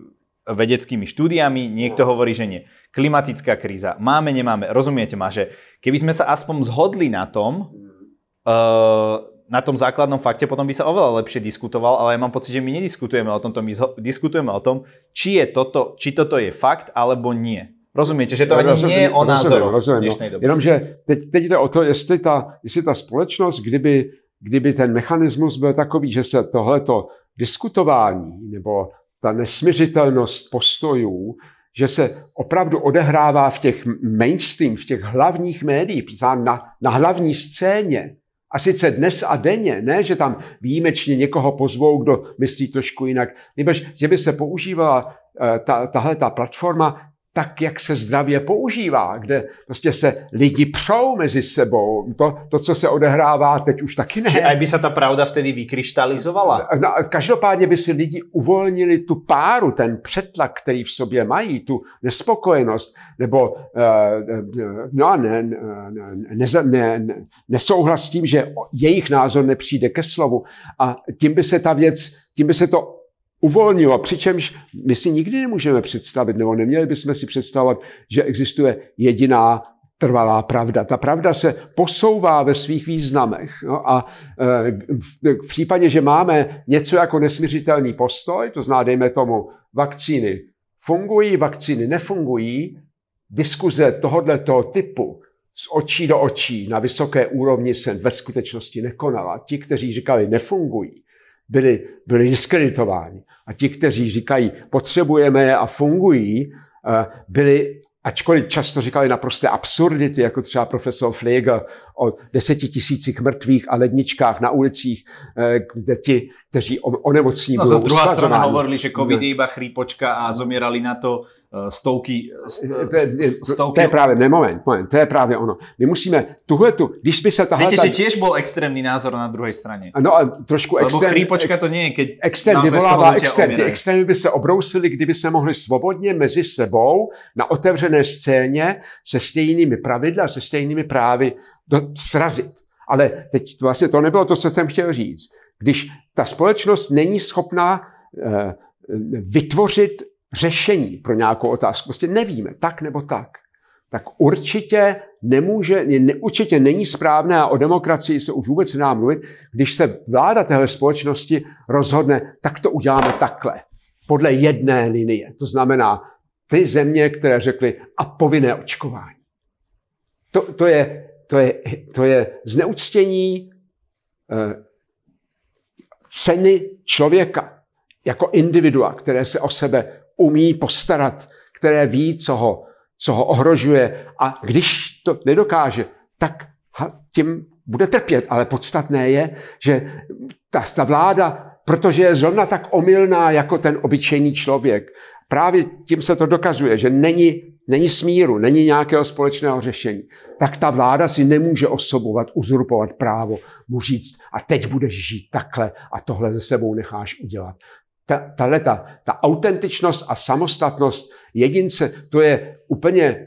vedeckými štúdiami, niekto hovorí, že nie. Klimatická kríza. Máme, nemáme. Rozumiete ma, že keby sme sa aspoň zhodli na tom, na tom základnom fakte, potom by sa oveľa lepšie diskutoval, ale ja mám pocit, že my nediskutujeme o tomto, my diskutujeme o tom, či, je toto, či toto je fakt alebo nie. Rozumiete, že to ani rozumím, nie je o rozumím, v dnešnej dobe. Jenomže teď, teď jde o to, jestli ta, jestli ta společnost, kdyby kdyby ten mechanismus byl takový, že se tohleto diskutování nebo ta nesměřitelnost postojů, že se opravdu odehrává v těch mainstream, v těch hlavních médiích, na, na hlavní scéně, a sice dnes a denně, ne, že tam výjimečně někoho pozvou, kdo myslí trošku jinak, nebo že by se používala eh, ta, tahle ta platforma tak, jak se zdravě používá, kde prostě se lidi přou mezi sebou. To, to co se odehrává, teď už taky ne. Či aj by se ta pravda vtedy vykryštalizovala? No, každopádně by si lidi uvolnili tu páru, ten přetlak, který v sobě mají, tu nespokojenost, nebo uh, no, ne, ne, ne, ne, ne, nesouhlas s tím, že jejich názor nepřijde ke slovu. A tím by se ta věc, tím by se to uvolnilo, přičemž my si nikdy nemůžeme představit, nebo neměli bychom si představovat, že existuje jediná trvalá pravda. Ta pravda se posouvá ve svých významech. No a e, v případě, že máme něco jako nesměřitelný postoj, to zná, dejme tomu, vakcíny fungují, vakcíny nefungují, diskuze tohoto typu z očí do očí na vysoké úrovni se ve skutečnosti nekonala. Ti, kteří říkali nefungují, byli, byli diskreditováni. A ti, kteří říkají, potřebujeme je a fungují, eh, byli ačkoliv často říkali naprosté absurdity, jako třeba profesor Flegel o deseti tisících mrtvých a ledničkách na ulicích, eh, kde ti, kteří onemocní no, budou druhá strana hovorili, že covid je iba chrípočka a zomierali na to eh, stovky, stovky... To je právě, ne, moment, moment, to je právě ono. My musíme tuhle tu, když by se tahle... Viete, že tiež bol extrémní názor na druhé straně. No a trošku extrém... Lebo chrípočka to nie je, keď extrém vyvolává extrém. Ty extrémy by se obrousily, kdyby se mohli svobodně mezi sebou na otevřené scéně se stejnými pravidly a se stejnými právy do, srazit. Ale teď vlastně to nebylo to, co jsem chtěl říct. Když ta společnost není schopná eh, vytvořit řešení pro nějakou otázku, prostě nevíme, tak nebo tak, tak určitě nemůže, ne, určitě není správné a o demokracii se už vůbec nedá mluvit, když se vláda téhle společnosti rozhodne, tak to uděláme takhle, podle jedné linie. To znamená, ty země, které řekly a povinné očkování. To, to, je, to, je, to je zneuctění eh, ceny člověka jako individua, které se o sebe umí postarat, které ví, co ho, co ho ohrožuje a když to nedokáže, tak tím bude trpět. Ale podstatné je, že ta, ta vláda, protože je zrovna tak omylná jako ten obyčejný člověk, právě tím se to dokazuje, že není, není smíru, není nějakého společného řešení, tak ta vláda si nemůže osobovat, uzurpovat právo, mu říct, a teď budeš žít takhle a tohle ze sebou necháš udělat. Ta, tahle, ta, ta autentičnost a samostatnost jedince, to je úplně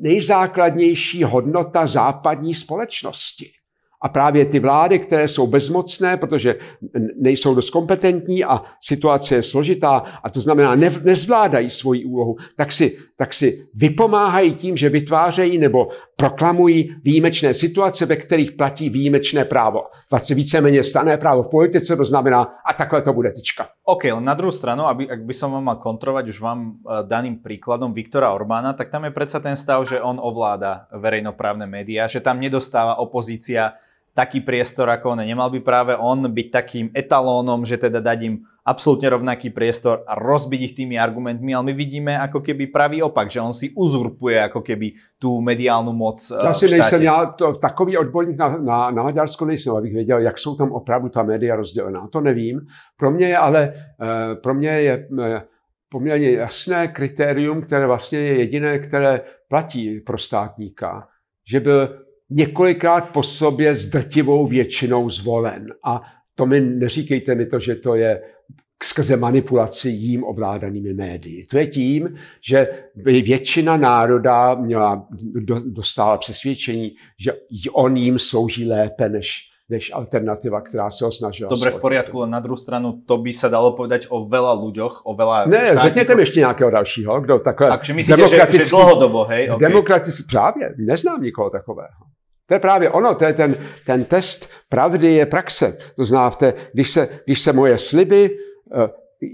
nejzákladnější hodnota západní společnosti. A právě ty vlády, které jsou bezmocné, protože nejsou dost kompetentní a situace je složitá a to znamená ne, nezvládají svoji úlohu, tak si, tak si vypomáhají tím, že vytvářejí nebo proklamují výjimečné situace, ve kterých platí výjimečné právo. Vlastně víceméně stané právo v politice, to znamená, a takhle to bude tyčka. OK, na druhou stranu, aby, ak by som vám mal kontrolovať už vám eh, daným príkladom Viktora Orbána, tak tam je predsa ten stav, že on ovláda verejnoprávne médiá, že tam nedostáva opozícia taký priestor ako on. Nemal by práve on byť takým etalónom, že teda dať im absolútne rovnaký priestor a rozbiť ich tými argumentmi, ale my vidíme ako keby pravý opak, že on si uzurpuje ako keby tú mediálnu moc eh, Já si nejsem, já to, takový odborník na, na, na Maďarsko nejsem, abych věděl, jak jsou tam opravdu ta média rozdělená. To nevím. Pro mě je ale, eh, pro mě je eh, poměrně jasné kritérium, které vlastně je jediné, které platí pro státníka, že byl několikrát po sobě s drtivou většinou zvolen. A to mi neříkejte mi to, že to je skrze manipulaci jím ovládanými médii. To je tím, že většina národa měla, dostala přesvědčení, že on jim slouží lépe než, než alternativa, která se ho snažila. Dobre, v poriadku, ale na druhou stranu to by se dalo povedať o veľa ľuďoch, o veľa Ne, štátníkov. řekněte mi ještě nějakého dalšího, kdo takhle... Takže myslíte, že, že dlhodobo, hej? Okay. Demokratický, právě, neznám nikoho takového. To je právě ono, to je ten, ten test pravdy je praxe. To té, když, se, když se moje sliby, eh,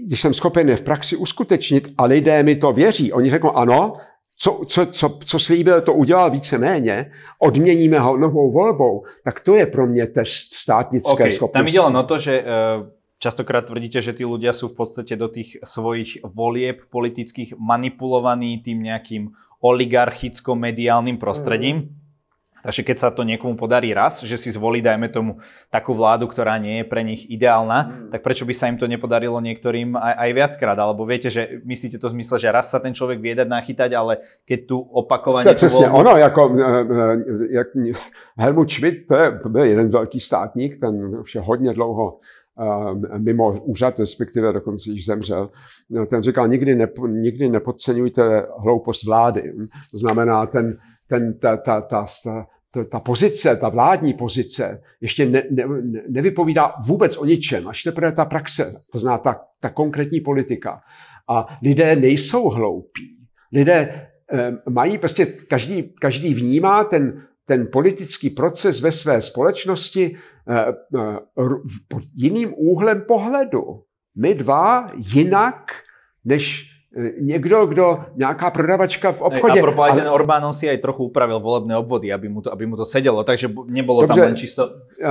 když jsem schopen je v praxi uskutečnit a lidé mi to věří, oni řeknou ano, co, co, co, co slíbil, to udělal víceméně, odměníme ho novou volbou, tak to je pro mě test státnické okay, schopnosti. Tam len o to, že uh, častokrát tvrdíte, že tí ľudia sú v podstate do tých svojich volieb politických manipulovaní tým nejakým oligarchicko-mediálnym prostredím. Mm. Takže keď sa to niekomu podarí raz, že si zvolí, dajme tomu, takú vládu, ktorá nie je pre nich ideálna, mm. tak prečo by sa im to nepodarilo niektorým aj, aj viackrát? Alebo viete, že myslíte to v zmysle, že raz sa ten človek vie dať nachytať, ale keď tu opakovane... To je přesně voľbu... ono, jako e, e, jak Helmut Schmidt, to, je, to byl jeden velký státník, ten už je hodně dlouho e, mimo úřad, respektive dokonce již zemřel. Ten říkal, nikdy, nepo, nikdy nepodceňujte hloupost vlády. To znamená, ten, ten, ta, ta, ta, ta, ta pozice, ta vládní pozice, ještě ne, ne, nevypovídá vůbec o ničem, až teprve ta praxe, to znamená ta, ta konkrétní politika. A lidé nejsou hloupí. Lidé eh, mají prostě, každý, každý vnímá ten, ten politický proces ve své společnosti eh, eh, pod jiným úhlem pohledu. My dva jinak, než někdo, kdo, nějaká prodavačka v obchodě. A propos, ale... Orbán, on si aj trochu upravil volebné obvody, aby mu to, aby mu to sedělo, takže nebylo tam len čisto...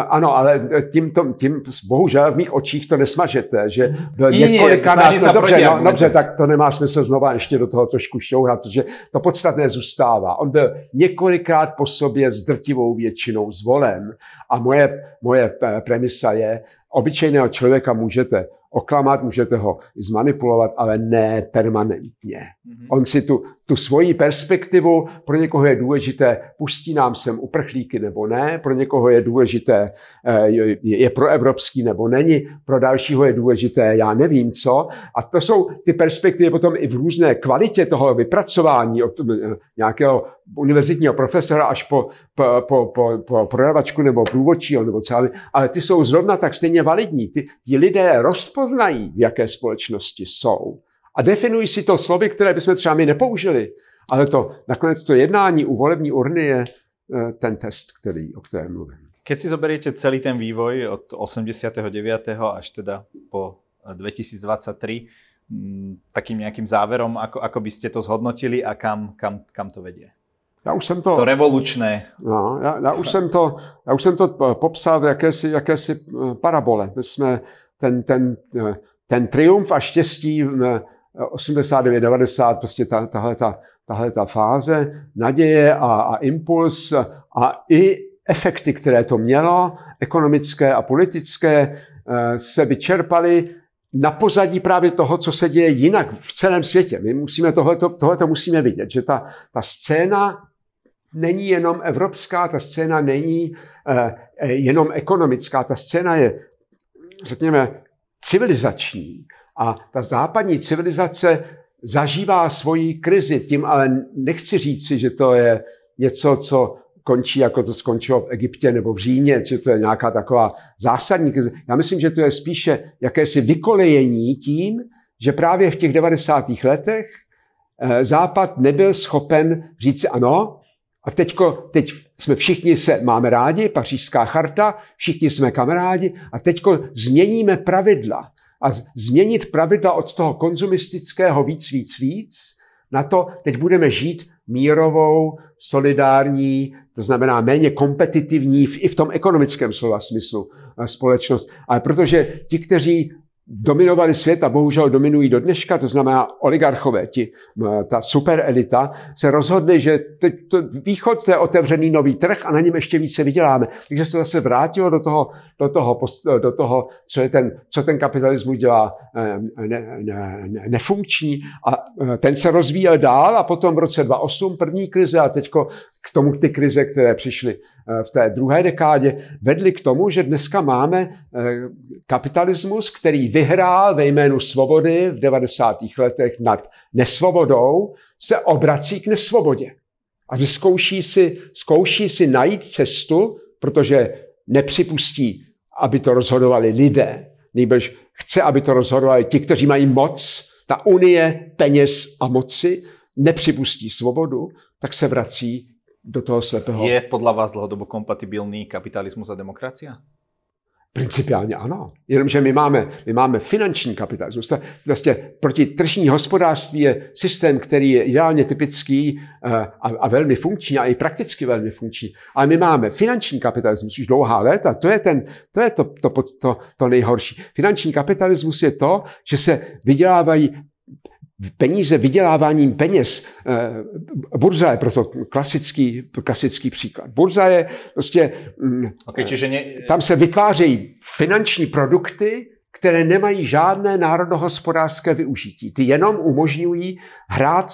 Ano, ale tím, to, tím bohužel v mých očích to nesmažete, že byl několikrát... No, dobře, no, dobře, tak to nemá smysl znova ještě do toho trošku šťouhat, protože to podstatné zůstává. On byl několikrát po sobě s drtivou většinou zvolen a moje, moje premisa je, obyčejného člověka můžete oklamat, můžete ho zmanipulovat, ale ne permanentně. Mm-hmm. On si tu, tu svoji perspektivu, pro někoho je důležité, pustí nám sem uprchlíky nebo ne, pro někoho je důležité, eh, je proevropský nebo není, pro dalšího je důležité, já nevím co. A to jsou ty perspektivy potom i v různé kvalitě toho vypracování od eh, nějakého univerzitního profesora až po, po, po, po, po prodavačku nebo průvodčího nebo celý, ale ty jsou zrovna tak stejně validní. Ty, ty lidé rozpoznají, v jaké společnosti jsou a definují si to slovy, které bychom třeba my nepoužili. Ale to nakonec to jednání u volební urny je eh, ten test, který, o kterém mluvím. Keď si zoberiete celý ten vývoj od 89. až teda po 2023, mm, takým nějakým záverom, ako, ako by ste to zhodnotili a kam, kam, kam to vedie? Já už jsem to... To revolučné. No, já, já, už jsem to, já už jsem to eh, popsal v jakési, jakési eh, parabole. My jsme ten, ten, ten triumf a štěstí 89, 90, prostě ta, tahle, ta, tahle ta fáze naděje a, a impuls a i efekty, které to mělo, ekonomické a politické, eh, se vyčerpaly na pozadí právě toho, co se děje jinak v celém světě. My musíme tohleto, tohleto musíme vidět, že ta, ta scéna není jenom evropská, ta scéna není eh, jenom ekonomická, ta scéna je, řekněme, civilizační. A ta západní civilizace zažívá svoji krizi. Tím ale nechci říci, že to je něco, co končí, jako to skončilo v Egyptě nebo v Římě, že to je nějaká taková zásadní krize. Já myslím, že to je spíše jakési vykolejení tím, že právě v těch 90. letech eh, Západ nebyl schopen říct ano, a teďko, teď jsme všichni se máme rádi, pařížská charta, všichni jsme kamarádi a teďko změníme pravidla a změnit pravidla od toho konzumistického víc, víc, víc na to, teď budeme žít mírovou, solidární, to znamená méně kompetitivní i v tom ekonomickém slova smyslu eh, společnost. Ale protože ti, kteří dominovali svět a bohužel dominují do dneška, to znamená oligarchové, ti, ta superelita, se rozhodli, že teď to, východ to je otevřený nový trh a na něm ještě více vyděláme. Takže se zase vrátilo do toho, do toho, do toho co, je ten, co ten kapitalismus dělá ne, ne, ne, nefunkční a e, ten se rozvíjel dál a potom v roce 2008 první krize a teďko k tomu ty krize, které přišly Eh, v té druhé dekádě vedly k tomu, že dneska máme eh, kapitalismus, který vyhrál ve jménu svobody v 90. letech nad nesvobodou, se obrací k nesvobodě. A vyzkouší si, zkouší si najít cestu, protože nepřipustí, aby to rozhodovali lidé, nejbrž chce, aby to rozhodovali ti, kteří mají moc, ta unie peněz a moci, nepřipustí svobodu, tak se vrací do toho slepého. Je podle vás dlouhodobo kompatibilní kapitalismus a demokracia? Principiálně ano. Jenomže my máme, my máme finanční kapitalismus. Vlastně proti tržní hospodářství je systém, který je ideálně typický eh, a, a velmi funkční a i prakticky velmi funkční. Ale my máme finanční kapitalismus už dlouhá léta. To je, ten, to, je to, to, to, to nejhorší. Finanční kapitalismus je to, že se vydělávají peníze vyděláváním peněz. Eh, burza je proto klasický, klasický příklad. Burza je prostě... Mm, okay, čiže ne... Tam se vytvářejí finanční produkty, které nemají žádné národohospodářské využití. Ty jenom umožňují hrát,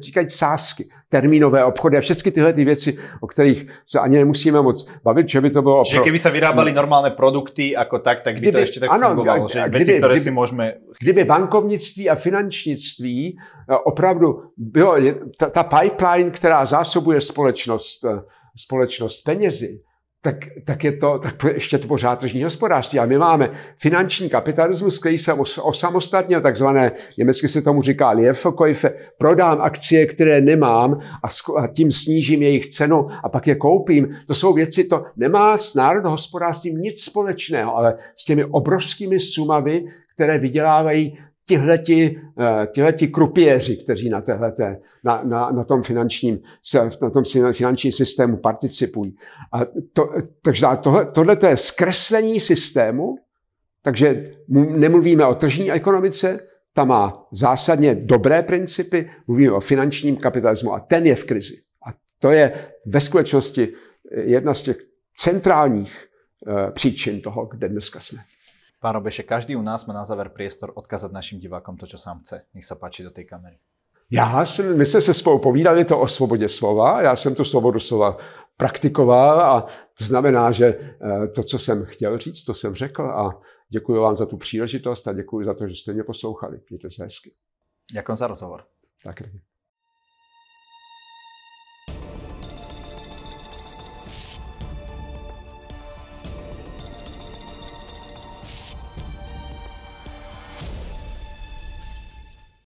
říkají sásky, termínové obchody a všechny tyhle ty věci, o kterých se ani nemusíme moc bavit, že by to bylo... Čiže kdyby se vyrábali normálne produkty jako tak, tak by kdyby, to ještě tak ano, fungovalo, že kdyby, věci, které kdyby, si můžeme... Kdyby bankovnictví a finančnictví eh, opravdu bylo, ta, ta pipeline, která zásobuje společnost, eh, společnost penězi, tak, tak je to, tak ještě to pořád tržní hospodářství. A my máme finanční kapitalismus, který se osamostatnil, takzvané, německy se tomu říká Leerverkäufe, prodám akcie, které nemám a, a tím snížím jejich cenu a pak je koupím. To jsou věci, to nemá s národohospodářstvím nic společného, ale s těmi obrovskými sumami, které vydělávají tihleti, eh, tihleti krupěři, kteří na, téhleté, na, na, na, tom finančním, na tom finančním systému participují. A to, takže tohle, tohle je zkreslení systému, takže nemluvíme o tržní ekonomice, ta má zásadně dobré principy, mluvíme o finančním kapitalismu a ten je v krizi. A to je ve skutečnosti jedna z těch centrálních uh, příčin toho, kde dneska jsme. Pán Robeše, každý u nás má na záver priestor odkázat našim divákom to, čo sám chce. Nech sa páči do tej kamery. Já jsem, my jsme se spolu povídali to o svobodě slova, já jsem tu svobodu slova praktikoval a to znamená, že eh, to, co jsem chtěl říct, to jsem řekl a děkuji vám za tu příležitost a děkuji za to, že jste mě poslouchali. Mějte se hezky. Děkuji za rozhovor. Tak.